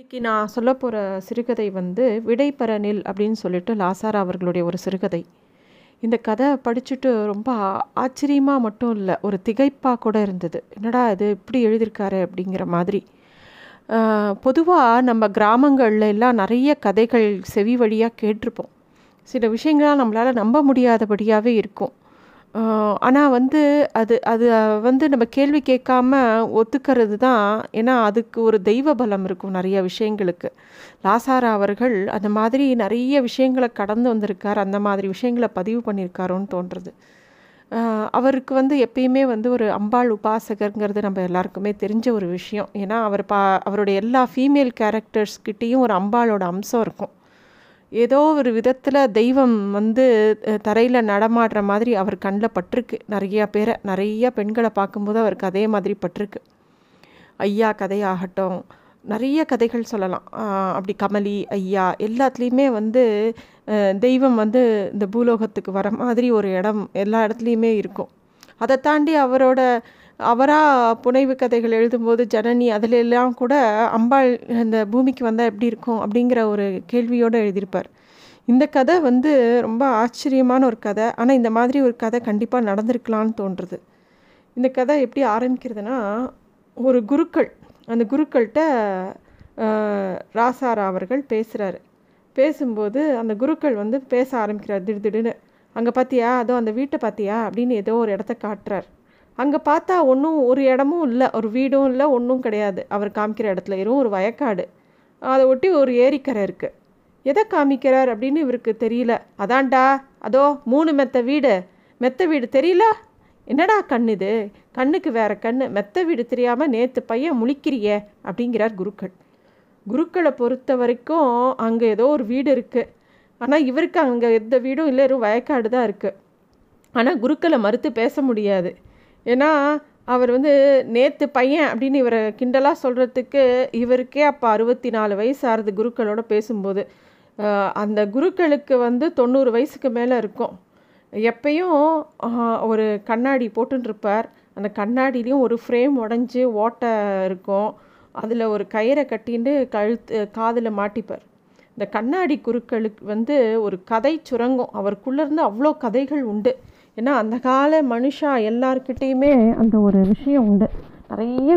இன்றைக்கி நான் சொல்ல போகிற சிறுகதை வந்து விடைபரனில் அப்படின்னு சொல்லிட்டு லாசாரா அவர்களுடைய ஒரு சிறுகதை. இந்த கதை படிச்சுட்டு ரொம்ப ஆச்சரியமாக மட்டும் இல்லை ஒரு திகைப்பாக கூட இருந்தது. என்னடா இது இப்படி எழுதியிருக்காரு அப்படிங்கிற மாதிரி. பொதுவாக நம்ம கிராமங்களில் எல்லாம் நிறைய கதைகள் செவி வழியாக கேட்டிருப்போம். சில விஷயங்கள்லாம் நம்மளால் நம்ப முடியாதபடியாகவே இருக்கும். ஆனால் வந்து அது அது வந்து நம்ம கேள்வி கேட்காம ஒத்துக்கிறது தான் ஏன்னா அதுக்கு ஒரு தெய்வ பலம் இருக்கும் நிறைய விஷயங்களுக்கு. லாசாரா அவர்கள் அந்த மாதிரி நிறைய விஷயங்களை கடந்து வந்திருக்கார். அந்த மாதிரி விஷயங்களை பதிவு பண்ணியிருக்காரோன்னு தோன்றுறது அவருக்கு வந்து எப்பயுமே வந்து ஒரு அம்பாள் உபாசகருங்கிறது நம்ம எல்லாருக்குமே தெரிஞ்ச ஒரு விஷயம். ஏன்னா அவர் பா அவருடைய எல்லா ஃபீமேல் கேரக்டர்ஸ்கிட்டேயும் ஒரு அம்பாளோட அம்சம் இருக்கும். ஏதோ ஒரு விதத்தில் தெய்வம் வந்து தரையில் நடமாடுற மாதிரி அவர் கண்ணில் பட்டிருக்கு. நிறையா பேரை நிறைய பெண்களை பார்க்கும்போது அவருக்கு அதே மாதிரி பட்டிருக்கு. ஐயா கதையாகட்டும் நிறைய கதைகள் சொல்லலாம். அப்படி கமலி ஐயா எல்லாத்துலேயுமே வந்து தெய்வம் வந்து இந்த பூலோகத்துக்கு வர மாதிரி ஒரு இடம் எல்லா இடத்துலையுமே இருக்கும். அதை தாண்டி அவரோட அவராக புனைவு கதைகள் எழுதும்போது ஜனனி அதிலெல்லாம் கூட அம்பாள் இந்த பூமிக்கு வந்தால் எப்படி இருக்கும் அப்படிங்கிற ஒரு கேள்வியோடு எழுதியிருப்பார். இந்த கதை வந்து ரொம்ப ஆச்சரியமான ஒரு கதை. ஆனால் இந்த மாதிரி ஒரு கதை கண்டிப்பாக நடந்திருக்கலான்னு தோன்றுறது இந்த கதை எப்படி ஆரம்பிக்கிறதுனா ஒரு குருக்கள் அந்த குருக்கள்கிட்ட ராசாரா அவர்கள் பேசுகிறாரு பேசும்போது அந்த குருக்கள் வந்து பேச ஆரம்பிக்கிறார் திடீர்னு அங்கே பார்த்தியா அதோ அந்த வீட்டை பார்த்தியா அப்படின்னு ஏதோ ஒரு இடத்த காட்டுறார். அங்கே பார்த்தா ஒன்றும் ஒரு இடமும் இல்லை ஒரு வீடும் இல்லை ஒன்றும் கிடையாது. அவர் காமிக்கிற இடத்துல வெறும் ஒரு வயக்காடு. அதை ஒட்டி ஒரு ஏரிக்கரை இருக்குது எதை காமிக்கிறார் அப்படின்னு இவருக்கு தெரியல. அதான்டா அதோ மூணு மெத்த வீடு. மெத்த வீடு தெரியல? என்னடா கண் இது? கண்ணுக்கு வேற கண் மெத்த வீடு தெரியாமல் நேற்று பையன் முழிக்கிறியே அப்படிங்கிறார் குருக்கள். குருக்களை பொறுத்த வரைக்கும் அங்கே ஏதோ ஒரு வீடு இருக்குது ஆனால் இவருக்கு அங்கே எந்த வீடும் இல்லை வெறும் வயக்காடு தான் இருக்குது ஆனால் குருக்களை மறுத்து பேச முடியாது. ஏன்னா அவர் வந்து நேற்று பையன் அப்படின்னு இவரை கிண்டலாக சொல்கிறதுக்கு இவருக்கே அப்போ அறுபத்தி நாலு வயசு ஆறுது குருக்களோட பேசும்போது. அந்த குருக்களுக்கு வந்து தொண்ணூறு வயசுக்கு மேலே இருக்கும். எப்பயும் ஒரு கண்ணாடி போட்டுருப்பார் அந்த கண்ணாடிலையும் ஒரு ஃப்ரேம் உடஞ்சி ஓட்டை இருக்கும். அதில் ஒரு கயிறை கட்டின்னு கழுத்து காதில் மாட்டிப்பார். இந்த கண்ணாடி குருக்களுக்கு வந்து ஒரு கதை சுரங்கம். அவருக்குள்ளேருந்து அவ்வளோ கதைகள் உண்டு. ஏன்னா அந்த கால மனுஷா எல்லார்கிட்டேயுமே அந்த ஒரு விஷயம் உண்டு. நிறைய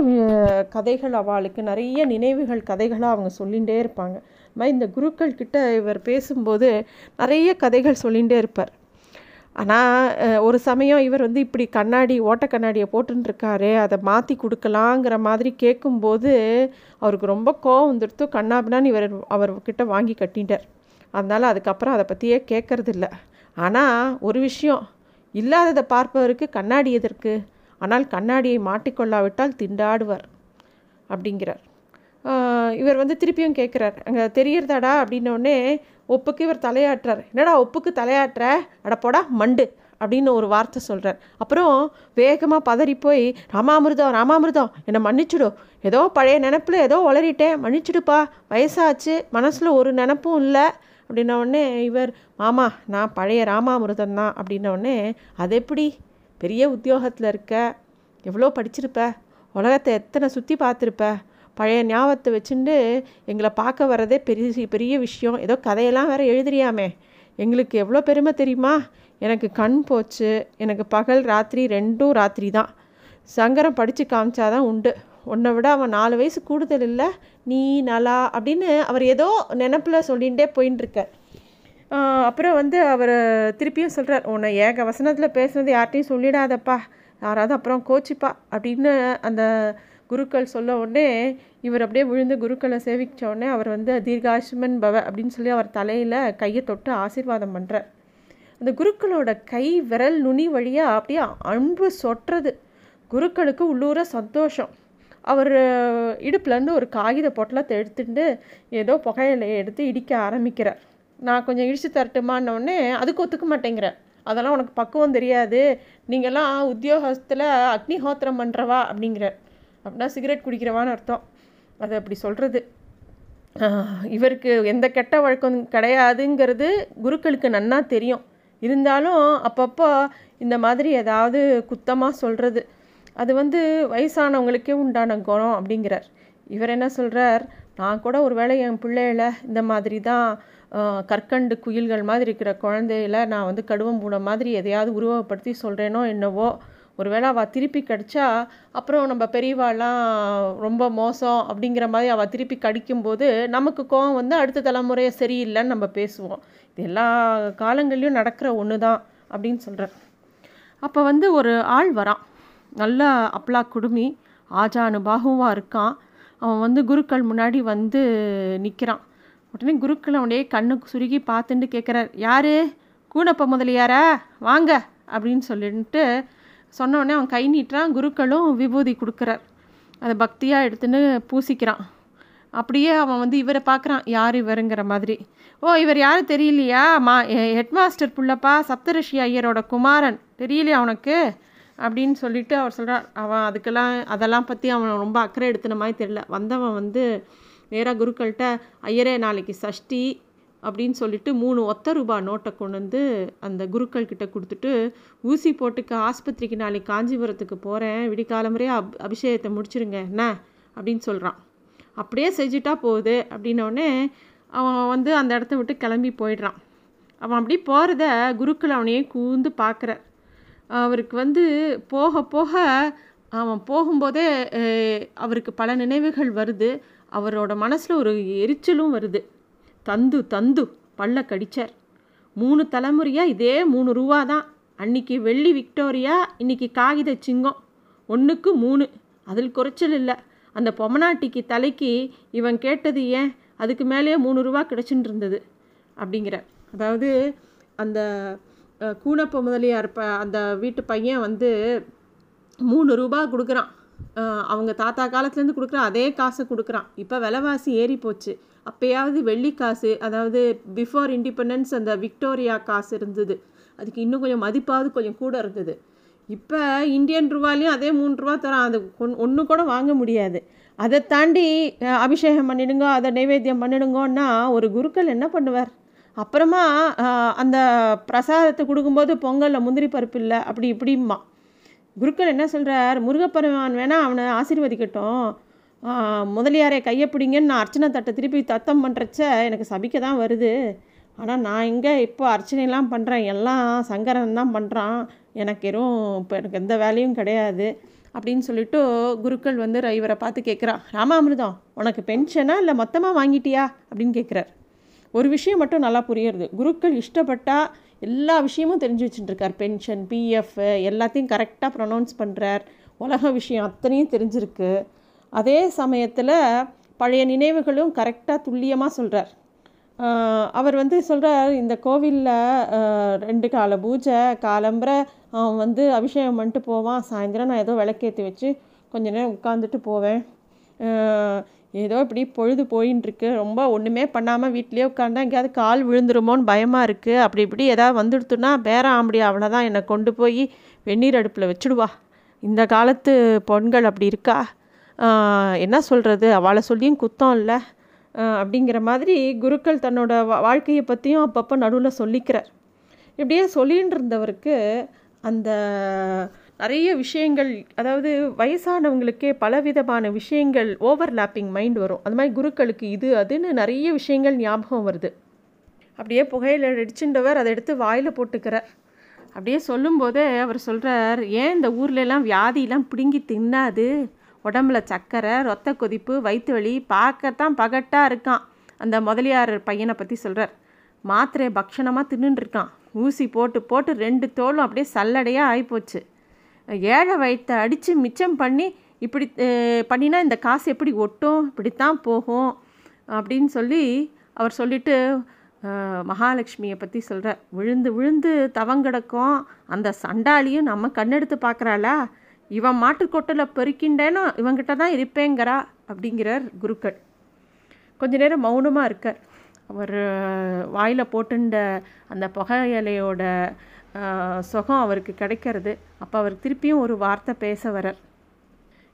கதைகள் அவளுக்கு நிறைய நினைவுகள் கதைகளாக அவங்க சொல்லிகிட்டே இருப்பாங்க. மாதிரி இந்த குருக்கள் கிட்ட இவர் பேசும்போது நிறைய கதைகள் சொல்லிகிட்டே இருப்பார். ஆனால் ஒரு சமயம் இவர் வந்து இப்படி கண்ணாடி ஓட்ட கண்ணாடியை போட்டுருக்காரு அதை மாற்றி கொடுக்கலாங்கிற மாதிரி கேட்கும்போது அவருக்கு ரொம்ப கோவம் வந்துடுத்து கண்ணாபினான்னு இவர் அவர்கிட்ட வாங்கி கட்டிட்டார். அதனால் அதுக்கப்புறம் அதை பற்றியே கேட்கறதில்ல. ஆனால் ஒரு விஷயம் இல்லாததை பார்ப்பவருக்கு கண்ணாடி எதற்கு? ஆனால் கண்ணாடியை மாட்டிக்கொள்ளாவிட்டால் திண்டாடுவார் அப்படிங்கிறார். இவர் வந்து திருப்பியும் கேட்குறார். அங்கே தெரியறதாடா அப்படின்னோடனே ஒப்புக்கு இவர் தலையாட்டுறார். என்னடா ஒப்புக்கு தலையாட்டுற? அட போடா மண்டு அப்படின்னு ஒரு வார்த்தை சொல்கிறார் அப்புறம் வேகமாக பதறி போய் ராமாமிர்தம் ராமாமிர்தம் என்னை மன்னிச்சுடு. ஏதோ பழைய நினப்பில் ஏதோ உளறிட்டேன். மன்னிச்சுடுப்பா. வயசாச்சு. மனசில் ஒரு நினப்பும் இல்லை. அப்படின்ன உடனே இவர் மாமா நான் பழைய ராமாமிர்தம் தான். அப்படின்ன உடனே அது எப்படி? பெரிய உத்தியோகத்தில் இருக்க. எவ்வளோ படிச்சிருப்ப? உலகத்தை எத்தனை சுற்றி பார்த்துருப்ப? பழைய ஞாபகத்தை வச்சுட்டு எங்களை பார்க்க வர்றதே பெரிய பெரிய விஷயம். ஏதோ கதையெல்லாம் வேறு எழுதுறியாமே. எங்களுக்கு எவ்வளோ பெருமை தெரியுமா? எனக்கு கண் போச்சு. எனக்கு பகல் ராத்திரி ரெண்டும் ராத்திரி தான். சங்கரம் படித்து காமிச்சாதான் உண்டு. உன்னை விட அவன் நாலு வயசு கூடுதல் இல்லை நீ நலா அப்படின்னு அவர் ஏதோ நினப்பில் சொல்லிகிட்டே போயின்னு இருக்கார் அப்புறம் வந்து அவர் திருப்பியும் சொல்கிறார் உன்னை ஏக வசனத்தில் பேசுனது யார்ட்டையும் சொல்லிடாதப்பா யாராவது அப்புறம் கோச்சிப்பா அப்படின்னு அந்த குருக்கள் சொல்ல உடனே இவர் அப்படியே விழுந்து குருக்களை சேவிச்ச உடனே அவர் வந்து தீர்காஷ்மன் பவ அப்படின்னு சொல்லி அவர் தலையில் கையை தொட்டு ஆசீர்வாதம் பண்ணுறார் அந்த குருக்களோட கை விரல் நுனி வழியாக அப்படியே அன்பு சொட்டுறது. குருக்களுக்கு உள்ளூர சந்தோஷம். அவர் இடுப்புலேருந்து ஒரு காகித பொட்டலத்தை எடுத்துட்டு ஏதோ புகையிலையை எடுத்து இடிக்க ஆரம்பிக்கிறார். நான் கொஞ்சம் இடித்து தரட்டுமான்ன அதுக்கு ஒத்துக்க மாட்டேங்கிறேன் அதெல்லாம் உனக்கு பக்குவம் தெரியாது. நீங்கள்லாம் உத்தியோகத்தில் அக்னிஹோத்திரம் பண்ணுறவா அப்படிங்கிறார். அப்படின்னா சிகரெட் குடிக்கிறவான்னு அர்த்தம். அது அப்படி சொல்கிறது இவருக்கு எந்த கெட்ட வழக்கம் கிடையாதுங்கிறது குருக்களுக்கு நன்னா தெரியும். இருந்தாலும் அப்பப்போ இந்த மாதிரி ஏதாவது குத்தமாக சொல்கிறது அது வந்து வயசானவங்களுக்கே உண்டான குணம் அப்படிங்கிறார். இவர் என்ன சொல்கிறார் நான் கூட ஒரு வேளை என் பிள்ளையில இந்த மாதிரி தான் கற்கண்டு குயில்கள் மாதிரி இருக்கிற குழந்தையில நான் வந்து கடுவம் பூனை மாதிரி எதையாவது உருவகப்படுத்தி சொல்கிறேனோ என்னவோ ஒருவேளை அவள் திருப்பி கடிச்சா அப்புறம் நம்ம பெரியவாலாம் ரொம்ப மோசம் அப்படிங்கிற மாதிரி அவள் திருப்பி கடிக்கும்போது நமக்கு கோவம் வந்து அடுத்த தலைமுறையை சரியில்லைன்னு நம்ம பேசுவோம். இது எல்லா காலங்கள்லையும் நடக்கிற ஒன்று தான் அப்படின்னு சொல்கிறேன் அப்போ வந்து ஒரு ஆள் வரான். நல்லா அப்லா குடுமி. ஆஜானு பாகுவாக இருக்கான். அவன் வந்து குருக்கள் முன்னாடி வந்து நிற்கிறான் உடனே குருக்கள் அவனையே கண்ணுக்கு சுருகி பார்த்துட்டு கேட்குறார் யார்? கூனப்ப முதலியாரா? வாங்க. அப்படின்னு சொல்லிட்டு சொன்னோடனே அவன் கை நீட்டுறான். குருக்களும் விபூதி கொடுக்குறார். அதை பக்தியாக எடுத்துன்னு பூசிக்கிறான். அப்படியே அவன் வந்து இவரை பார்க்குறான். யார் இவருங்கிற மாதிரி. ஓ இவர் யாரும் தெரியலையா? மா ஹெட் மாஸ்டர் புள்ளப்பா சப்தரிஷி ஐயரோட குமாரன். தெரியலையா அவனுக்கு அப்படின்னு சொல்லிட்டு அவர் சொல்கிறார் அவன் அதுக்கெல்லாம் அதெல்லாம் பற்றி அவன் ரொம்ப அக்கறை எடுத்துன மாதிரி தெரியல. வந்தவன் வந்து நேராக குருக்கள்கிட்ட ஐயரே நாளைக்கு சஷ்டி அப்படின்னு சொல்லிட்டு மூணு ஒத்த ரூபா நோட்டை கொண்டு வந்து அந்த குருக்கள் கிட்ட கொடுத்துட்டு ஊசி போட்டுக்க ஆஸ்பத்திரிக்கு நாளைக்கு காஞ்சிபுரத்துக்கு போகிறேன் விடிக்காலமுறையே அப் அபிஷேகத்தை முடிச்சிருங்க. என்ன? அப்படின்னு சொல்கிறான் அப்படியே செஞ்சுட்டா போகுது. அப்படின்னோடனே அவன் வந்து அந்த இடத்த விட்டு கிளம்பி போயிடுறான். அவன் அப்படி போகிறத குருக்கள் அவனையே கூந்து பார்க்குற. அவருக்கு வந்து போக போக அவன் போகும்போதே அவருக்கு பல நினைவுகள் வருது. அவரோட மனசில் ஒரு எரிச்சலும் வருது. தந்து தந்து பல்ல கடிச்சார். மூணு தலைமுறையாக இதே மூணு ரூபா தான். அன்னைக்கு வெள்ளி விக்டோரியா இன்னைக்கு காகித சிங்கம். ஒன்றுக்கு மூணு. அதில் குறைச்சல் இல்லை. அந்த பொமனாட்டிக்கு தலைக்கு இவன் கேட்டது ஏன்? அதுக்கு மேலேயே மூணு ரூபா கிடச்சின்னு இருந்தது. அப்படிங்கிற அதாவது அந்த கூனப்ப முதலியார் ப அந்த வீட்டு பையன் வந்து மூணு ரூபா கொடுக்குறான். அவங்க தாத்தா காலத்துலேருந்து கொடுக்குற அதே காசை கொடுக்குறான். இப்போ விலைவாசி ஏறி போச்சு. அப்போயாவது வெள்ளி காசு அதாவது பிஃபோர் இண்டிபெண்டன்ஸ் அந்த விக்டோரியா காசு இருந்தது. அதுக்கு இன்னும் கொஞ்சம் மதிப்பாவது கொஞ்சம் கூட இருந்தது. இப்போ இந்தியன் ரூபாலையும் அதே மூணு ரூபா தரான். அது ஒன்று கூட வாங்க முடியாது. அதை தாண்டி அபிஷேகம் பண்ணிடுங்க அதை நைவேத்தியம் பண்ணிடுங்கன்னா ஒரு குருக்கள் என்ன பண்ணுவார்? அப்புறமா அந்த பிரசாதத்தை கொடுக்கும்போது பொங்கலில் முந்திரி பருப்பு இல்லை அப்படி இப்படிம்மா. குருக்கள் என்ன சொல்கிறார் முருகப்பெருமான் வேணால் அவனை ஆசீர்வதிக்கட்டும். முதலியாரே கையை பிடிங்கன்னு நான் அர்ச்சனை தட்டை திருப்பி தத்தம் பண்ணுறச்ச எனக்கு சபிக்க தான் வருது. ஆனால் நான் இங்கே இப்போ அர்ச்சனைலாம் பண்ணுறேன் எல்லாம் சங்கரன் தான் பண்ணுறான் எனக்கு எதுவும் இப்போ எனக்கு எந்த வேலையும் கிடையாது. அப்படின்னு சொல்லிட்டு குருக்கள் வந்து இவரை பார்த்து கேட்குறான் ராமாமிர்தம் உனக்கு பென்ஷனா இல்லை மொத்தமாக வாங்கிட்டியா? அப்படின்னு கேட்குறார். ஒரு விஷயம் மட்டும் நல்லா புரியுறது. குருக்கள் இஷ்டப்பட்டால் எல்லா விஷயமும் தெரிஞ்சு வச்சுட்டுருக்கார். பென்ஷன் பிஎஃப் எல்லாத்தையும் கரெக்டாக ப்ரொனவுன்ஸ் பண்ணுறார் உலக விஷயம் அத்தனையும் தெரிஞ்சிருக்கு. அதே சமயத்தில் பழைய நினைவுகளும் கரெக்டாக துல்லியமாக சொல்கிறார் அவர் வந்து சொல்கிறார் இந்த கோவிலில் ரெண்டு கால பூஜை காலம்புற அவன் வந்து அபிஷேகம் பண்ணிட்டு போவான். சாயந்தரம் நான் ஏதோ விளக்கேற்றி வச்சு கொஞ்ச நேரம் உட்காந்துட்டு போவேன். ஏதோ இப்படி பொழுது போயின்னு இருக்கு ரொம்ப ஒன்றுமே பண்ணாமல் வீட்லேயே உட்காந்தா எங்கேயாவது கால் விழுந்துருமோன்னு பயமாக இருக்குது அப்படி இப்படி ஏதாவது வந்துடுத்துன்னா பேரம் ஆம்படி தான் என்னை கொண்டு போய் வெந்நீர் அடுப்பில் வச்சுடுவா. இந்த காலத்து பொண்கள் அப்படி இருக்கா? என்ன சொல்கிறது அவளை சொல்லியும் குத்தம் இல்லை. அப்படிங்கிற மாதிரி குருக்கள் தன்னோட வாழ்க்கையை பற்றியும் அப்பப்போ நடுவில் சொல்லிக்கிறார். இப்படியே சொல்லின்னு இருந்தவருக்கு அந்த நிறைய விஷயங்கள் அதாவது வயசானவங்களுக்கே பலவிதமான விஷயங்கள் ஓவர்லாப்பிங் மைண்ட் வரும். அது மாதிரி குருக்களுக்கு இது அதுன்னு நிறைய விஷயங்கள் ஞாபகம் வருது. அப்படியே புகையில் அடிச்சுட்டவர் அதை எடுத்து வாயில் போட்டுக்கிறார் அப்படியே சொல்லும்போதே அவர் சொல்கிறார் ஏன் இந்த ஊர்லெலாம் வியாதியெலாம் பிடுங்கி தின்னாது? உடம்புல சக்கரை ரத்த கொதிப்பு வயிற்று வலி பார்க்கத்தான் பகட்டாக இருக்கான். அந்த முதலியார் பையனை பற்றி சொல்கிறார் மாத்திரை பக்ஷணமாக தின்னுட்டுருக்கான் ஊசி போட்டு போட்டு ரெண்டு தோலும் அப்படியே சல்லடையாக ஆகிப்போச்சு ஏழை வயிற்றை அடித்து மிச்சம் பண்ணி இப்படி பண்ணினா இந்த காசு எப்படி ஒட்டும்? இப்படித்தான் போகும். அப்படின்னு சொல்லி அவர் சொல்லிட்டு மகாலட்சுமியை பற்றி சொல்கிறார் விழுந்து விழுந்து தவங்கிடக்கும் அந்த சண்டாளியும் நம்ம கண்ணெடுத்து பார்க்குறாளா இவன் மாட்டுக்கொட்டில் பெருக்கின்றேன்னா இவங்கிட்ட தான் இருப்பேங்கிறா அப்படிங்கிறார் குருக்கள். கொஞ்ச நேரம் மௌனமாக இருக்கார். அவர் வாயில் போட்டுண்ட அந்த புகையலையோட சுகம் அவருக்கு கிடைக்கிறது. அப்போ அவர் திருப்பியும் ஒரு வார்த்தை பேச வரார்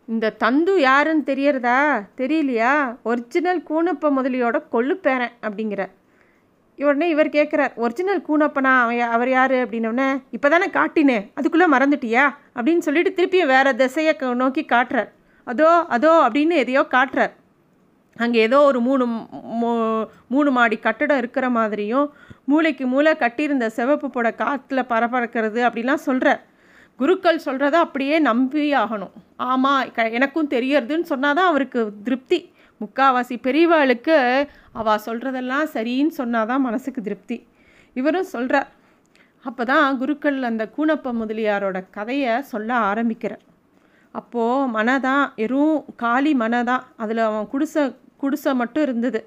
இந்த தந்து யாருன்னு தெரியறதா? தெரியலையா? ஒரிஜினல் கூனப்ப முதலியோட கொள்ளுப்பேரன் அப்படிங்கிற உடனே இவர் கேட்குறார் ஒரிஜினல் கூனப்பனா? அவன் அவர் யார்? அப்படின்னோடனே இப்போ தானே காட்டினேன் அதுக்குள்ளே மறந்துட்டியா? அப்படின்னு சொல்லிட்டு திருப்பியும் வேறு திசையை நோக்கி காட்டுறார். அதோ அதோ அப்படின்னு எதையோ காட்டுறார். அங்கே ஏதோ ஒரு மூணு மூணு மாடி கட்டடம் இருக்கிற மாதிரியும் மூளைக்கு மூளை கட்டியிருந்த சிவப்பு போட காற்றுல பரபரக்கிறது அப்படிலாம் சொல்கிற குருக்கள் சொல்கிறத அப்படியே நம்பி ஆகணும். ஆமாம் க எனக்கும் தெரியறதுன்னு சொன்னால் தான் அவருக்கு திருப்தி. முக்காவாசி பெரியவாளுக்கு அவள் சொல்கிறதெல்லாம் சரின்னு சொன்னால் தான் மனசுக்கு திருப்தி. இவரும் சொல்கிறார் அப்போ தான் குருக்கள் அந்த கூனப்ப முதலியாரோட கதையை சொல்ல ஆரம்பிக்கிறார் அப்போது மனதான் எறும் காலி மனதான். அதில் அவன் குடிசை குடிசை மட்டும் இருந்தது.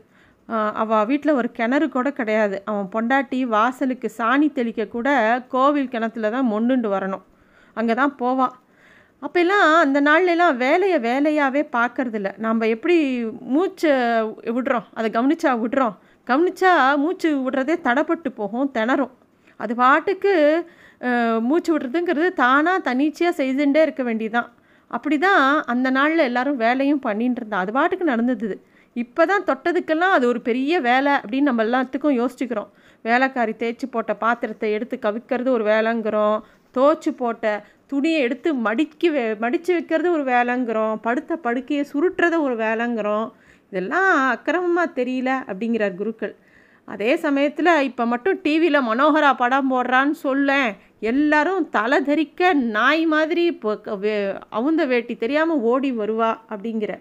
அவள் வீட்டில் ஒரு கிணறு கூட கிடையாது. அவன் பொண்டாட்டி வாசலுக்கு சாணி தெளிக்க கூட கோவில் கிணத்துல தான் மொண்டுண்டு வரணும். அங்கே தான் போவான் அப்போல்லாம் அந்த நாள்லலாம் வேலையை வேலையாகவே பார்க்கறதில்ல. நம்ம எப்படி மூச்சை விடுறோம்? அதை கவனிச்சா விடுறோம். கவனிச்சா மூச்சு விடுறதே தடப்பட்டு போகும் திணறும். அது பாட்டுக்கு மூச்சு விடுறதுங்கிறது தானாக தனிச்சையாக செய்துட்டே இருக்க வேண்டியதான் அப்படி தான் அந்த நாளில் எல்லோரும் வேலையும் பண்ணிட்டு இருந்தா. அது பாட்டுக்கு நடந்தது இப்போ தான் தொட்டதுக்கெல்லாம் அது ஒரு பெரிய வேலை அப்படின்னு நம்ம எல்லாத்துக்கும் யோசிச்சுக்கிறோம். வேலைக்காரி தேய்ச்சி போட்ட பாத்திரத்தை எடுத்து கவிக்கிறது ஒரு வேலைங்கிறோம். தோச்சு போட்ட துணியை எடுத்து மடிக்கி மடித்து வைக்கிறது ஒரு வேலைங்கிறோம். படுத்த படுக்கையை சுருட்டுறது ஒரு வேலைங்கிறோம். இதெல்லாம் அக்கிரமமாக தெரியல அப்படிங்கிறார் குருக்கள். அதே சமயத்தில் இப்போ மட்டும் டிவியில் மனோகரா படம் போடுறான்னு சொல்ல எல்லாரும் தலை தரிக்க நாய் மாதிரி இப்போ அவுந்த வேட்டி தெரியாமல் ஓடி வருவா அப்படிங்கிற.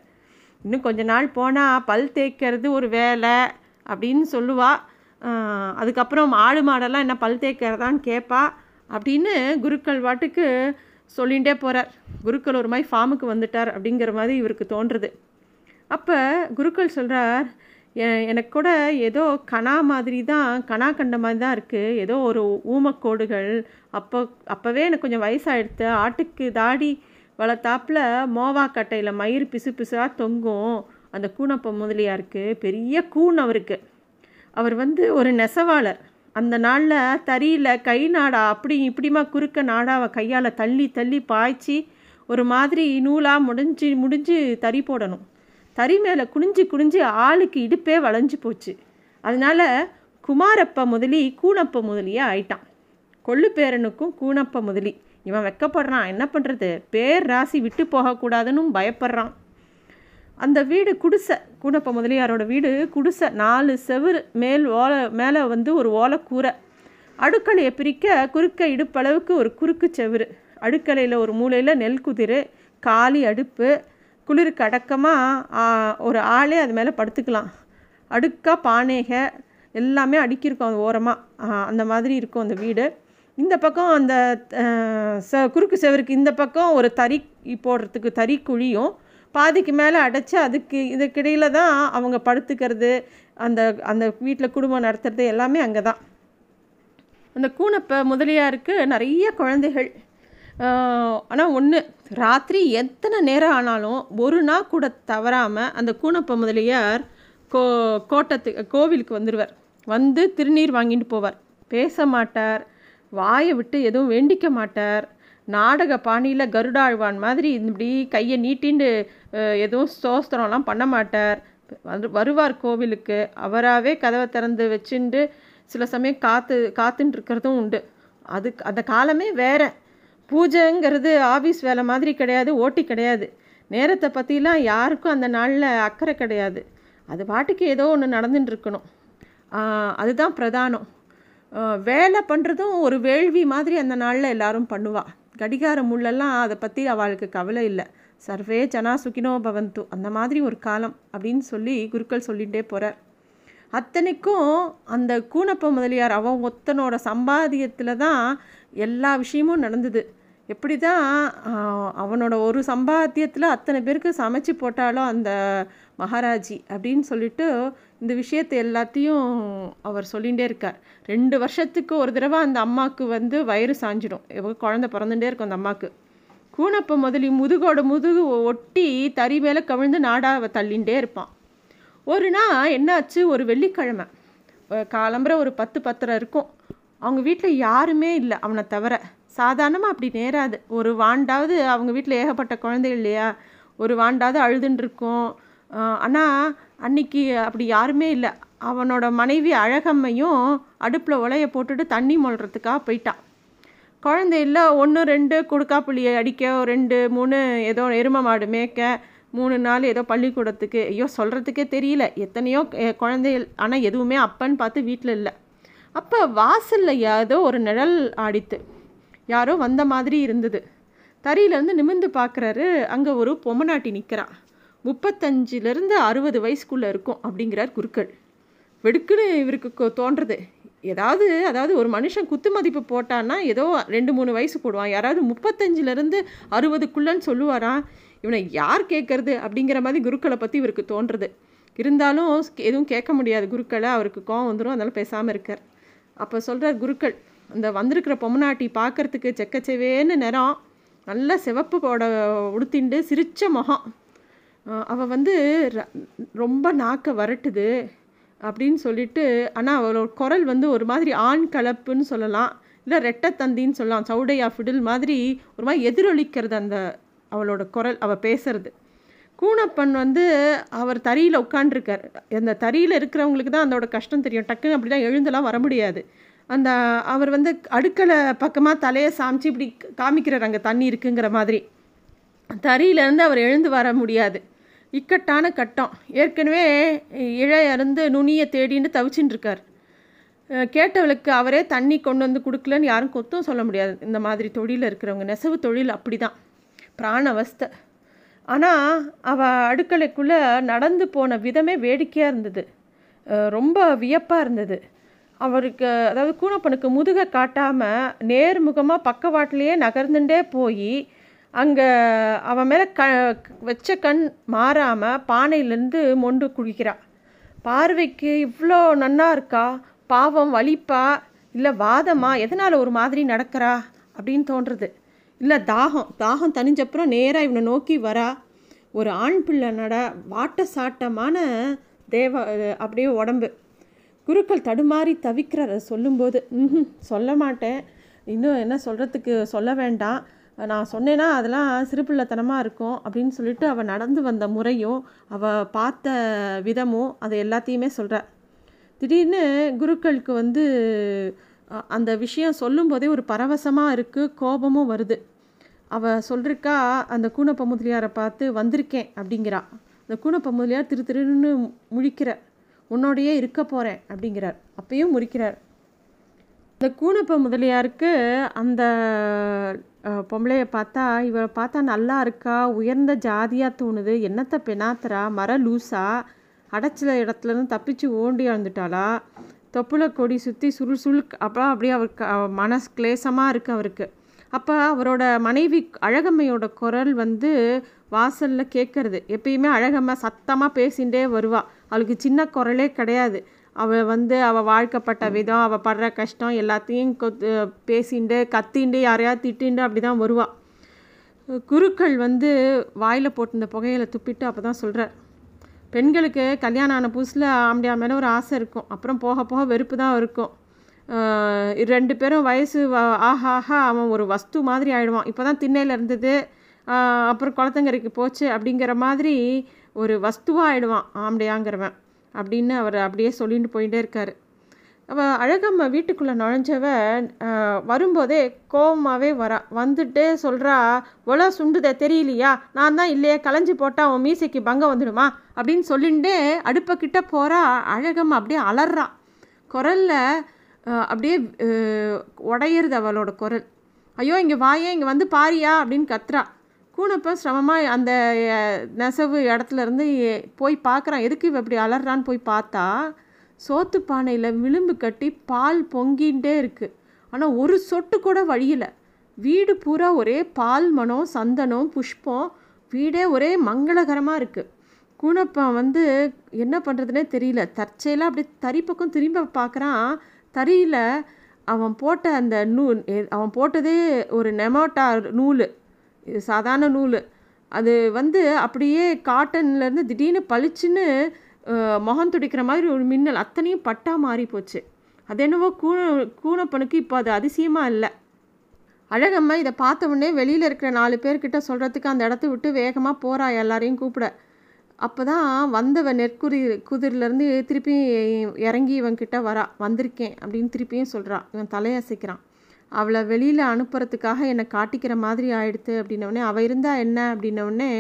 இன்னும் கொஞ்ச நாள் போனால் பல் தேய்க்கிறது ஒரு வேலை அப்படின்னு சொல்லுவாள் அதுக்கப்புறம் ஆடு மாடெல்லாம் என்ன பல் தேய்க்கிறதான்னு கேட்பா அப்படின்னு குருக்கள் வாட்டுக்கு சொல்லிகிட்டே போகிறார் குருக்கள் ஒரு மாதிரி ஃபார்முக்கு வந்துட்டார் அப்படிங்கிற மாதிரி இவருக்கு தோன்றுறது அப்போ குருக்கள் சொல்கிறார் எனக்கு கூட ஏதோ கணா மாதிரி தான் கணா கண்ட மாதிரி தான் இருக்குது ஏதோ ஒரு ஊமக்கோடுகள். அப்போ அப்போவே எனக்கு கொஞ்சம் வயசாகிடுத்து ஆட்டுக்கு தாடி வளர்த்தாப்பில் மோவா கட்டையில் மயிர் பிசு பிசுவாக தொங்கும். அந்த கூனப்ப முதலியாருக்கு பெரிய கூன் அவருக்கு. அவர் வந்து ஒரு நெசவாளர். அந்த நாளில் தறியில் கை நாடா அப்படி இப்படிமா குறுக்க நாடாவை கையால் தள்ளி தள்ளி பாய்ச்சி ஒரு மாதிரி நூலாக முடிஞ்சு முடிஞ்சு தறி போடணும். தறி மேலே குனிஞ்சு குனிஞ்சு ஆளுக்கு இடுப்பே வளைஞ்சு போச்சு. அதனால் குமாரப்ப முதலி கூணப்ப முதலியாக ஆயிட்டான். கொள்ளு பேரனுக்கும் கூனப்ப முதலி. இவன் வெக்கப்படுறான். என்ன பண்ணுறது பேர் ராசி விட்டு போகக்கூடாதுன்னு பயப்படுறான். அந்த வீடு குடிசை. கூடப்ப முதலியாரோட வீடு குடிசை. நாலு செவுறு மேல் ஓலை மேலே வந்து ஒரு ஓலைக்கூரை. அடுக்கலையை பிரிக்க குறுக்க இடுப்பளவுக்கு ஒரு குறுக்கு செவுறு அடுக்கலையில் ஒரு மூலையில் நெல் குதிர் காலி அடுப்பு குளிருக்கு அடக்கமாக ஒரு ஆளே அது மேலே படுத்துக்கலாம். அடுக்காக பானேக எல்லாமே அடுக்கியிருக்கும் அது ஓரமாக அந்த மாதிரி இருக்கும் அந்த வீடு. இந்த பக்கம் அந்த ச குறுக்கு செவருக்கு இந்த பக்கம் ஒரு தறி போடுறதுக்கு தறி குழியும் பாதிக்கு மேலே அடைச்சி அதுக்கு இதுக்கிடையில் தான் அவங்க படுத்துக்கிறது அந்த அந்த வீட்டில் குடும்பம் நடத்துறது எல்லாமே அங்கே தான். அந்த கூனப்ப முதலியாருக்கு நிறைய குழந்தைகள். ஆனால் ஒன்று ராத்திரி எத்தனை நேரம் ஆனாலும் ஒரு நாள் கூட தவறாமல் அந்த கூனப்ப முதலியார் கோ கோட்டத்துக்கு கோவிலுக்கு வந்துடுவார் வந்து திருநீர் வாங்கிட்டு போவார். பேச மாட்டார். வாயை விட்டு எதுவும் வேண்டிக்க மாட்டார். நாடக பாணியில் கருடாழ்வான் மாதிரி இப்படி கையை நீட்டின்னு எதுவும் சோஸ்திரம்லாம் பண்ண மாட்டார். வந்து வருவார் கோவிலுக்கு. அவராகவே கதவை திறந்து வச்சுட்டு சில சமயம் காத்து காத்துன்னு இருக்கிறதும் உண்டு. அதுக்கு அந்த காலமே வேற. பூஜைங்கிறது ஆஃபீஸ் வேலை மாதிரி கிடையாது ஓட்டி கிடையாது. நேரத்தை பற்றிலாம் யாருக்கும் அந்த நாளில் அக்கறை கிடையாது. அது பாட்டுக்கு ஏதோ ஒன்று நடந்துட்டு இருக்கணும். அதுதான் பிரதானம். வேலை பண்ணுறதும் ஒரு வேள்வி மாதிரி அந்த நாளில் எல்லாரும் பண்ணுவாள் கடிகார முள்ளெல்லாம் அதை பற்றி அவளுக்கு கவலை இல்லை. சர்வே ஜனா சுகினோ பவந்து அந்த மாதிரி ஒரு காலம் அப்படின்னு சொல்லி குருக்கள் சொல்லிகிட்டே போகிறார் அத்தனைக்கும் அந்த கூனப்ப முதலியார் அவன் ஒத்தனோட சம்பாதியத்தில் தான் எல்லா விஷயமும் நடந்தது. எப்படி தான் அவனோட ஒரு சம்பாத்தியத்தில் அத்தனை பேருக்கு சமைச்சு போட்டாலும் அந்த மகாராஜி அப்படின்னு சொல்லிட்டு இந்த விஷயத்தை எல்லாத்தையும் அவர் சொல்லிகிட்டே இருக்கார். ரெண்டு வருஷத்துக்கு ஒரு தடவை அந்த அம்மாவுக்கு வந்து வயிறு சாஞ்சிடும். குழந்த பிறந்துட்டே இருக்கும் அந்த அம்மாவுக்கு. கூணப்ப முதலி முதுகோட முதுகு ஒட்டி தறி மேலே கவிழ்ந்து நாடாவை தள்ளிகிட்டே இருப்பான். ஒரு நாள் என்னாச்சு? ஒரு வெள்ளிக்கிழமை. காலம்புற ஒரு பத்து பத்தரை இருக்கும். அவங்க வீட்டில் யாருமே இல்லை அவனை தவிர. சாதாரணமாக அப்படி நேராது. ஒரு வாண்டாவது அவங்க வீட்டில் ஏகப்பட்ட குழந்தை இல்லையா? ஒரு வாண்டாவது அழுதுன்னு இருக்கும். ஆனால் அன்னைக்கு அப்படி யாருமே இல்லை. அவனோட மனைவி அழகம்மையும் அடுப்பில் உலைய போட்டுட்டு தண்ணி மொழுறதுக்காக போயிட்டான் குழந்தை இல்லை ஒன்று ரெண்டு கொடுக்காப்புளியை அடிக்க ரெண்டு மூணு ஏதோ எரும மாடு மேய்க்க மூணு நாள் ஏதோ பள்ளிக்கூடத்துக்கு ஐயோ சொல்கிறதுக்கே தெரியல. எத்தனையோ குழந்தைகள் ஆனால் எதுவுமே அப்பன்னு பார்த்து வீட்டில் இல்லை. அப்போ வாசலில் ஏதோ ஒரு நிழல் ஆடித்து. யாரோ வந்த மாதிரி இருந்தது. தறியிலேருந்து நிமிந்து பார்க்குறாரு அங்கே ஒரு பொம்மநாட்டி நிற்கிறான் முப்பத்தஞ்சிலேருந்து அறுபது வயசுக்குள்ளே இருக்கும் அப்படிங்கிறார் குருக்கள். வெடுக்குன்னு இவருக்கு தோன்றது. ஏதாவது அதாவது ஒரு மனுஷன் குத்து மதிப்பு போட்டான்னா ஏதோ ரெண்டு மூணு வயசு போடுவான். யாராவது முப்பத்தஞ்சிலேருந்து அறுபதுக்குள்ளன்னு சொல்லுவாரா? இவனை யார் கேட்கறது அப்படிங்கிற மாதிரி குருக்களை பற்றி இவருக்கு தோன்றுறது இருந்தாலும் எதுவும் கேட்க முடியாது குருக்களை. அவருக்கு கோவம் வந்துடும் அதனால் பேசாமல் இருக்கார். அப்போ சொல்கிறார் குருக்கள் அந்த வந்திருக்கிற பொம்மநாட்டி பார்க்குறதுக்கு செக்கச்செவேன்னு நிறம் நல்ல சிவப்பு போட உடுத்திண்டு சிரித்த முகம். அவள் வந்து ரொம்ப நாக்க வரட்டுது அப்படின்னு சொல்லிட்டு ஆனால் அவளோட குரல் வந்து ஒரு மாதிரி ஆண் கலப்புன்னு சொல்லலாம். இல்லை ரெட்டத்தந்தின்னு சொல்லலாம். சவுடையா ஃபிடில் மாதிரி ஒரு மாதிரி எதிரொலிக்கிறது அந்த அவளோட குரல் அவள் பேசுறது. கூணப்பன் வந்து அவர் தறியில் உட்காண்டிருக்கார் அந்த தறியில் இருக்கிறவங்களுக்கு தான் அதோட கஷ்டம் தெரியும். டக்குன்னு அப்படிலாம் எழுந்தெல்லாம் வர முடியாது. அந்த அவர் வந்து அடுக்களை பக்கமாக தலையை சாமிச்சு இப்படி காமிக்கிறார். அங்கே தண்ணி இருக்குங்கிற மாதிரி. தறியிலேருந்து அவர் எழுந்து வர முடியாது. இக்கட்டான கட்டம். ஏற்கனவே இழையருந்து நுனியை தேடின்னு தவிச்சுட்டு இருக்கார் கேட்டவளுக்கு அவரே தண்ணி கொண்டு வந்து கொடுக்கலன்னு யாரும் கொத்தும் சொல்ல முடியாது. இந்த மாதிரி தொழிலில் இருக்கிறவங்க நெசவு தொழில் அப்படி தான் பிராண அவஸ்தை. ஆனால் அவள் அடுக்கலைக்குள்ளே நடந்து போன விதமே வேடிக்கையாக இருந்தது. ரொம்ப வியப்பாக இருந்தது. அவருக்கு அதாவது கூணப்பனுக்கு முதுகை காட்டாமல் நேர்முகமாக பக்கவாட்டிலேயே நகர்ந்துட்டே போய் அங்கே அவன் மேலே க வச்ச கண் மாறாமல் பானையிலேருந்து மொண்டு குடிக்கிறாள் பார்வைக்கு இவ்வளோ நன்னா இருக்கா? பாவம் வலிப்பா? இல்லை வாதமா? எதனால் ஒரு மாதிரி நடக்கிறா? அப்படின்னு தோன்றுறது இல்லை தாகம் தாகம் தனிஞ்சப்புறம் நேராக இவனை நோக்கி வரா. ஒரு ஆண் பிள்ளை நட வாட்ட சாட்டமான தேவ அப்படியே உடம்பு. குருக்கள் தடுமாறி தவிக்கிறார் சொல்லும்போது ம் சொல்ல மாட்டேன். இன்னும் என்ன சொல்கிறதுக்கு சொல்ல வேண்டாம். நான் சொன்னேன்னா அதெல்லாம் சிறுபிள்ளைத்தனமாக இருக்கும் அப்படின்னு சொல்லிட்டு அவள் நடந்து வந்த முறையும் அவள் பார்த்த விதமும் அதை எல்லாத்தையுமே சொல்கிறாள் திடீர்னு குருக்களுக்கு வந்து அந்த விஷயம் சொல்லும்போதே ஒரு பரவசமாக இருக்குது கோபமும் வருது. அவள் சொல்கிறக்கா அந்த கூணப்ப முதலியாரை பார்த்து வந்திருக்கேன் அப்படிங்கிறா. அந்த கூணப்ப முதலியார் திரு திருன்னு முழிக்கிற உன்னோடையே இருக்க போகிறேன் அப்படிங்கிறார். அப்பயும் முறிக்கிறார். இந்த கூணப்ப முதலியாருக்கு அந்த பொம்பளையை பார்த்தா இவளை பார்த்தா நல்லா இருக்கா? உயர்ந்த ஜாதியாக தோணுது. என்னத்தை பெணாத்தரா? மர லூஸா அடைச்சல இடத்துலருந்து தப்பிச்சு ஓண்டி அழுந்துட்டாளா? தொப்புல கொடி சுற்றி சுருள் சுருள் அப்போ அப்படியே அவருக்கு மனசு கிளேசமாக இருக்குது அவருக்கு. அப்போ அவரோட மனைவி அழகம்மையோட குரல் வந்து வாசலில் கேட்குறது எப்பயுமே அழகம்மா சத்தமாக பேசிகிட்டே வருவாள் அவளுக்கு சின்ன குரலே கிடையாது. அவள் வந்து அவள் வாழ்க்கப்பட்ட விதம் அவள் படுற கஷ்டம் எல்லாத்தையும் கொத்து பேசிண்டு கத்திண்டு யாரையாவது திட்டிண்டு அப்படி தான் வருவாள் குருக்கள் வந்து வாயில் போட்டிருந்த புகையில துப்பிட்டு அப்போ தான் சொல்கிறார் பெண்களுக்கு கல்யாணம் ஆன புதுசில் ஆம்படியா மேலே ஒரு ஆசை இருக்கும். அப்புறம் போக போக வெறுப்பு தான் இருக்கும். ரெண்டு பேரும் வயசு ஆஹா ஆஹா அவன் ஒரு வஸ்து மாதிரி ஆகிடுவான் இப்போ தான் திண்ணையில் இருந்தது. அப்புறம் குளத்தங்கரைக்கு போச்சு அப்படிங்கிற மாதிரி ஒரு வஸ்துவாக ஆகிடுவான் ஆம்படையாங்கிறவன். அப்படின்னு அவர் அப்படியே சொல்லிட்டு போயிட்டே இருக்கார். அவள் அழகம்மா வீட்டுக்குள்ளே நுழைஞ்சவ வரும்போதே கோபமாகவே வரா. வந்துட்டே சொல்கிறா ஒல சுண்டுதே தெரியலையா? நான் தான் இல்லையே களைஞ்சி போட்டால் அவன் மீசைக்கு பங்கம் வந்துடுமா? அப்படின்னு சொல்லிட்டு அடுப்பக்கிட்ட போகிறா அழகம்மா அப்படியே அலறான் குரலில் அப்படியே உடையிறது அவளோட குரல். ஐயோ இங்கே வாயே இங்கே வந்து பாரியா? அப்படின்னு கத்துறா. கூனப்போ சிரமமாக அந்த நெசவு இடத்துல இருந்து போய் பார்க்குறான் எதுக்கு இவ இப்படி அலறான்னு போய் பார்த்தா சோத்து பானையில் விளிம்பு கட்டி பால் பொங்கின்ண்டே இருக்குது ஆனால் ஒரு சொட்டு கூட வழியில் வீடு பூரா ஒரே பால் மனம் சந்தனம் புஷ்பம் வீடே ஒரே மங்களகரமாக இருக்குது கூனப்பன் வந்து என்ன பண்ணுறதுனே தெரியல. தற்செயலாக அப்படியே தறி பக்கம் திரும்ப பார்க்குறான் தறியில் அவன் போட்ட அந்த நூல் அவன் போட்டதே ஒரு நெமோட்டா நூல். இது சாதாரண நூல். அது வந்து அப்படியே காட்டன்லேருந்து திடீர்னு பளிச்சுன்னு முகம் துடிக்கிற மாதிரி ஒரு மின்னல் அத்தனையும் பட்டா மாறி போச்சு. அது என்னவோ கூண கூணப்பனுக்கு இப்போ அது அதிசயமாக இல்லை. அழகம்மா இதை பார்த்த உடனே வெளியில் இருக்கிற நாலு பேர்கிட்ட சொல்கிறதுக்கு அந்த இடத்த விட்டு வேகமாக போகிறா எல்லாரையும் கூப்பிட. அப்போ தான் வந்தவன் நெற்குறி குதிரிலேருந்து திருப்பி இறங்கி இவன்கிட்ட வரா. வந்திருக்கேன் அப்படின்னு திருப்பியும் சொல்கிறான் இவன் தலையசைக்கிறான். அவளை வெளியில் அனுப்புறதுக்காக என்னை காட்டிக்கிற மாதிரி ஆயிடுத்து அப்படின்னோடனே அவள் இருந்தால் என்ன? அப்படின்னோடனே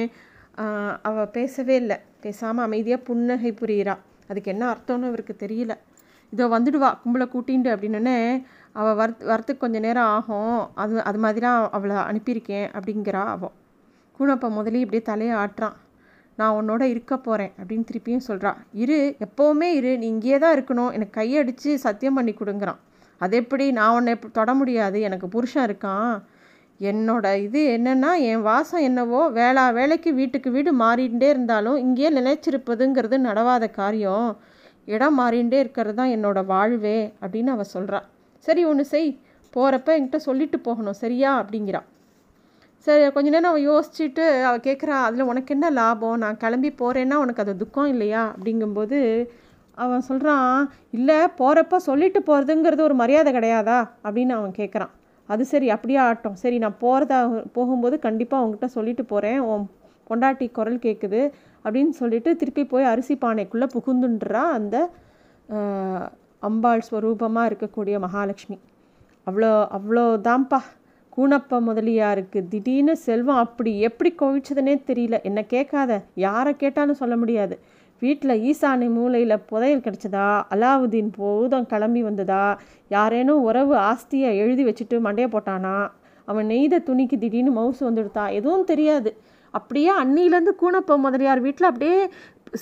அவள் பேசவே இல்லை. பேசாமல் அமைதியாக புன்னகை புரியிறா. அதுக்கு என்ன அர்த்தம்னு இவருக்கு தெரியல. இதோ வந்துடுவா கும்பலை கூட்டிண்டு அப்படின்னோடனே அவள் வர வரத்துக்கு கொஞ்சம் நேரம் ஆகும். அது அது மாதிரிலாம் அவளை அனுப்பியிருக்கேன் அப்படிங்கிறா அவள் கூணப்ப முதலே இப்படியே தலையை ஆட்டுறான். நான் உன்னோட இருக்க போகிறேன் அப்படின்னு திருப்பியும் சொல்கிறா இரு எப்போவுமே இரு. நீ இங்கேயே தான் இருக்கணும். எனக்கு கையடித்து சத்தியம் பண்ணி கொடுங்குறான். அது எப்படி நான் உன்னை தொட முடியாது? எனக்கு புருஷன் இருக்கான். என்னோட இது என்னென்னா என் வாசம் என்னவோ வேளா வேலைக்கு வீட்டுக்கு வீடு மாறிகிட்டே இருந்தாலும் இங்கேயே நினைச்சிருப்பதுங்கிறது நடவாத காரியம். இடம் மாறிகிட்டே இருக்கிறது தான் என்னோடய வாழ்வே அப்படின்னு அவள் சொல்கிறாள் சரி ஒன்று செய். போகிறப்ப என்கிட்ட சொல்லிட்டு போகணும். சரியா? அப்படிங்கிறா. சரி கொஞ்ச நேரம் அவள் யோசிச்சுட்டு அவள் கேட்குறா அதில் உனக்கு என்ன லாபம்? நான் கிளம்பி போகிறேன்னா உனக்கு அது துக்கம் இல்லையா? அப்படிங்கும்போது அவன் சொல்கிறான் இல்லை போகிறப்ப சொல்லிட்டு போகிறதுங்கிறது ஒரு மரியாதை கிடையாதா? அப்படின்னு அவன் கேட்குறான் அது சரி அப்படியே ஆட்டும் சரி நான் போகிறதா போகும்போது கண்டிப்பாக அவங்ககிட்ட சொல்லிட்டு போகிறேன் உன் பொண்டாட்டி குரல் கேட்குது அப்படின்னு சொல்லிட்டு திருப்பி போய் அரிசி பானைக்குள்ளே புகுந்துன்றா அந்த அம்பாள் ஸ்வரூபமாக இருக்கக்கூடிய மகாலட்சுமி. அவ்வளோ அவ்வளோதான்ப்பா கூணப்ப முதலியாருக்கு திடீர்னு செல்வம் அப்படி எப்படி குவிச்சதுனே தெரியல. என்ன கேட்காத. யாரை கேட்டாலும் சொல்ல முடியாது. வீட்டில் ஈசானி மூலையில் புதையல் கிடச்சதா? அலாவுதீன் போதும் கிளம்பி வந்ததா? யாரேனும் உறவு ஆஸ்தியை எழுதி வச்சுட்டு மண்டையை போட்டானா? அவன் நெய்த துணிக்கு திடீர்னு மவுசு வந்துடுதா? எதுவும் தெரியாது. அப்படியே அன்னிலேருந்து கூணப்ப முதலியார் வீட்டில் அப்படியே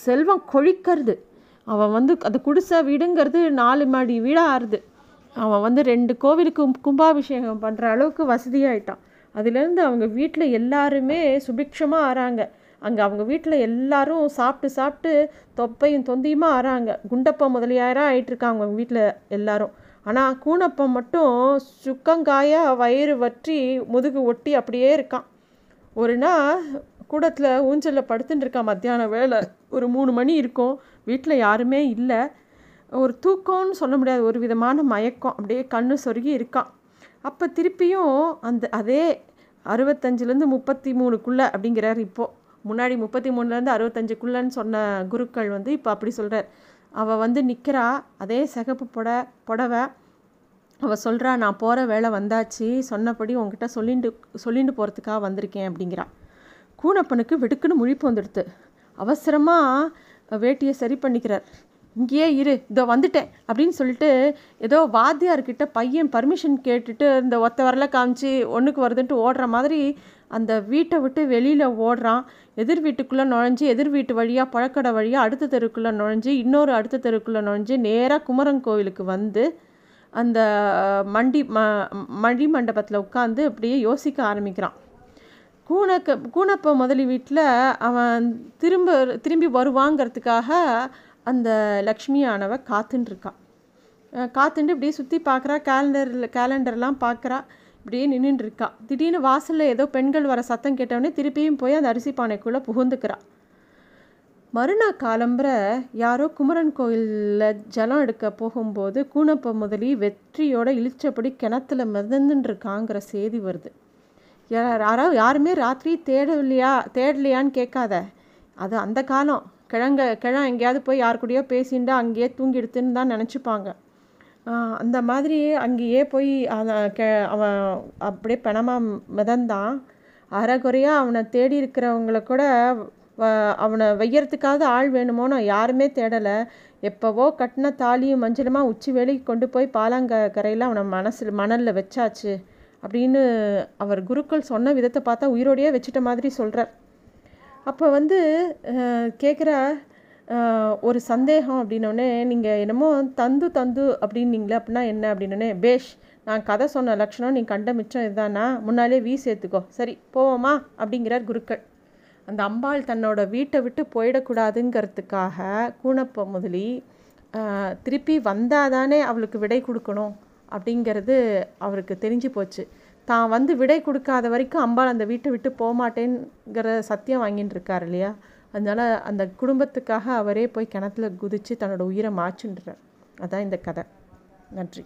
செல்வம் கொழிக்கிறது. அவன் வந்து அது குடிசை வீடுங்கிறது நாலு மாடி வீடாக ஆறுது. அவன் வந்து ரெண்டு கோவிலுக்கு கும்பாபிஷேகம் பண்ணுற அளவுக்கு வசதியாயிட்டான். அதுலேருந்து அவங்க வீட்டில் எல்லாருமே சுபிக்ஷமாக ஆறாங்க. அங்கே அவங்க வீட்டில் எல்லாரும் சாப்பிட்டு சாப்பிட்டு தொப்பையும் தொந்தியுமா ஆறாங்க. குண்டப்பம் முதலியாராக ஆயிட்டுருக்காங்க அவங்க வீட்டில் எல்லாரும். ஆனால் கூணப்பம் மட்டும் சுக்கங்காயாக வயிறு வற்றி முதுகு ஒட்டி அப்படியே இருக்கான். ஒரு நாள் கூடத்தில் ஊஞ்சலில் படுத்துட்டு இருக்கான். மத்தியானம் வேலை ஒரு மூணு மணி இருக்கும். வீட்டில் யாருமே இல்லை. ஒரு தூக்கம்னு சொல்ல முடியாது. ஒரு விதமான மயக்கம். அப்படியே கண்ணு சொருகி இருக்கான். அப்போ திருப்பியும் அந்த அதே அறுபத்தஞ்சிலேருந்து முப்பத்தி மூணுக்குள்ளே அப்படிங்கிறார் இப்போது முன்னாடி முப்பத்தி மூணுலேருந்து அறுபத்தஞ்சுக்குள்ளன்னு சொன்ன குருக்கள் வந்து இப்போ அப்படி சொல்கிறார் அவள் வந்து நிற்கிறா அதே சிகப்பு புட புடவை. அவள் சொல்கிறா நான் போகிற வேலை வந்தாச்சு. சொன்னபடி உங்ககிட்ட சொல்லிண்டு சொல்லிண்டு போகிறதுக்காக வந்திருக்கேன் அப்படிங்கிறா. கூனப்பனுக்கு வெடுக்குன்னு முழிப்பு வந்துடுது அவசரமாக வேட்டியை சரி பண்ணிக்கிறார். இங்கேயே இரு இதோ வந்துட்டேன் அப்படின்னு சொல்லிட்டு ஏதோ வாத்தியார்கிட்ட பையன் பர்மிஷன் கேட்டுட்டு இந்த ஒத்த வரல காமிச்சு ஒன்றுக்கு வருதுன்ட்டு ஓடுற மாதிரி அந்த வீட்டை விட்டு வெளியில் ஓடுறான். எதிர் வீட்டுக்குள்ளே நுழைஞ்சு எதிர் வீட்டு வழியாக பழக்கடை வழியாக அடுத்த தெருக்குள்ளே நுழைஞ்சு இன்னொரு அடுத்த தெருக்குள்ளே நுழைஞ்சு நேராக குமரன் கோவிலுக்கு வந்து அந்த மண்டி ம மணி மண்டபத்தில் உட்காந்து அப்படியே யோசிக்க ஆரம்பிக்கிறான். கூணக்க கூணப்ப முதலி வீட்டில் அவன் திரும்ப திரும்பி வருவாங்கிறதுக்காக அந்த லக்ஷ்மியானவ காத்துன்னு இருக்கான் காத்துட்டு இப்படியே சுற்றி பார்க்குறா கேலண்டரில் கேலண்டர்லாம் பார்க்குறா இப்படியே நின்றுட்டு இருக்கா திடீர்னு வாசலில் ஏதோ பெண்கள் வர சத்தம் கேட்டவுடனே திருப்பியும் போய் அந்த அரிசி பானைக்குள்ளே புகுந்துக்கிறா. மறுநாள் காலம்புற யாரோ குமரன் கோயிலில் ஜலம் எடுக்க போகும்போது கூனப்ப முதலி வெற்றியோட இழிச்சபடி கிணத்துல மிதந்துட்டு செய்தி வருது. யாராவது யாருமே ராத்திரி தேடலையா தேடலையான்னு கேட்காத. அது அந்த காலம். கிழங்க கிழம் எங்கேயாவது போய் யார் கூடயோ பேசிண்டா அங்கேயே தூங்கிடுத்துன்னு தான் நினச்சிப்பாங்க. அந்த மாதிரி அங்கேயே போய் அவன் அப்படியே பணமாக மிதந்தான். அறகுறையாக அவனை தேடி இருக்கிறவங்கள கூட அவனை வையறதுக்காவது ஆள் வேணுமோன்னு யாருமே தேடலை. எப்போவோ கட்டின தாலியும் மஞ்சளுமா உச்சி வேலைக்கு கொண்டு போய் பாலாங்க கரையில் அவனை மனசில் மணலில் வச்சாச்சு அப்படின்னு அவர் குருக்கள் சொன்ன விதத்தை பார்த்தா உயிரோடையே வச்சுட்ட மாதிரி சொல்கிறார் அப்போ வந்து கேட்குற ஒரு சந்தேகம் அப்படின்னோடனே நீங்கள் என்னமோ தந்து தந்து அப்படின்னீங்களே அப்படின்னா என்ன அப்படின்னோடனே பேஷ் நான் கதை சொன்ன லட்சணம் நீ கண்ட மிச்சம் இதுதானா? முன்னாலே வீ சேர்த்துக்கோ. சரி போவோமா? அப்படிங்கிறார் குருக்கள். அந்த அம்பாள் தன்னோட வீட்டை விட்டு போயிடக்கூடாதுங்கிறதுக்காக கூணப்ப முதலி திருப்பி வந்தால் தானே அவளுக்கு விடை கொடுக்கணும்? அப்படிங்கிறது அவருக்கு தெரிஞ்சு போச்சு. தான் வந்து விடை கொடுக்காத வரைக்கும் அம்பாள் அந்த வீட்டை விட்டு போக மாட்டேங்கிற சத்தியம் வாங்கின்னு இருக்கார் இல்லையா? அதனால் அந்த குடும்பத்துக்காக அவரே போய் கிணத்துல குதித்து தன்னோட உயிரை மாச்சுன்றார் அதான் இந்த கதை. நன்றி.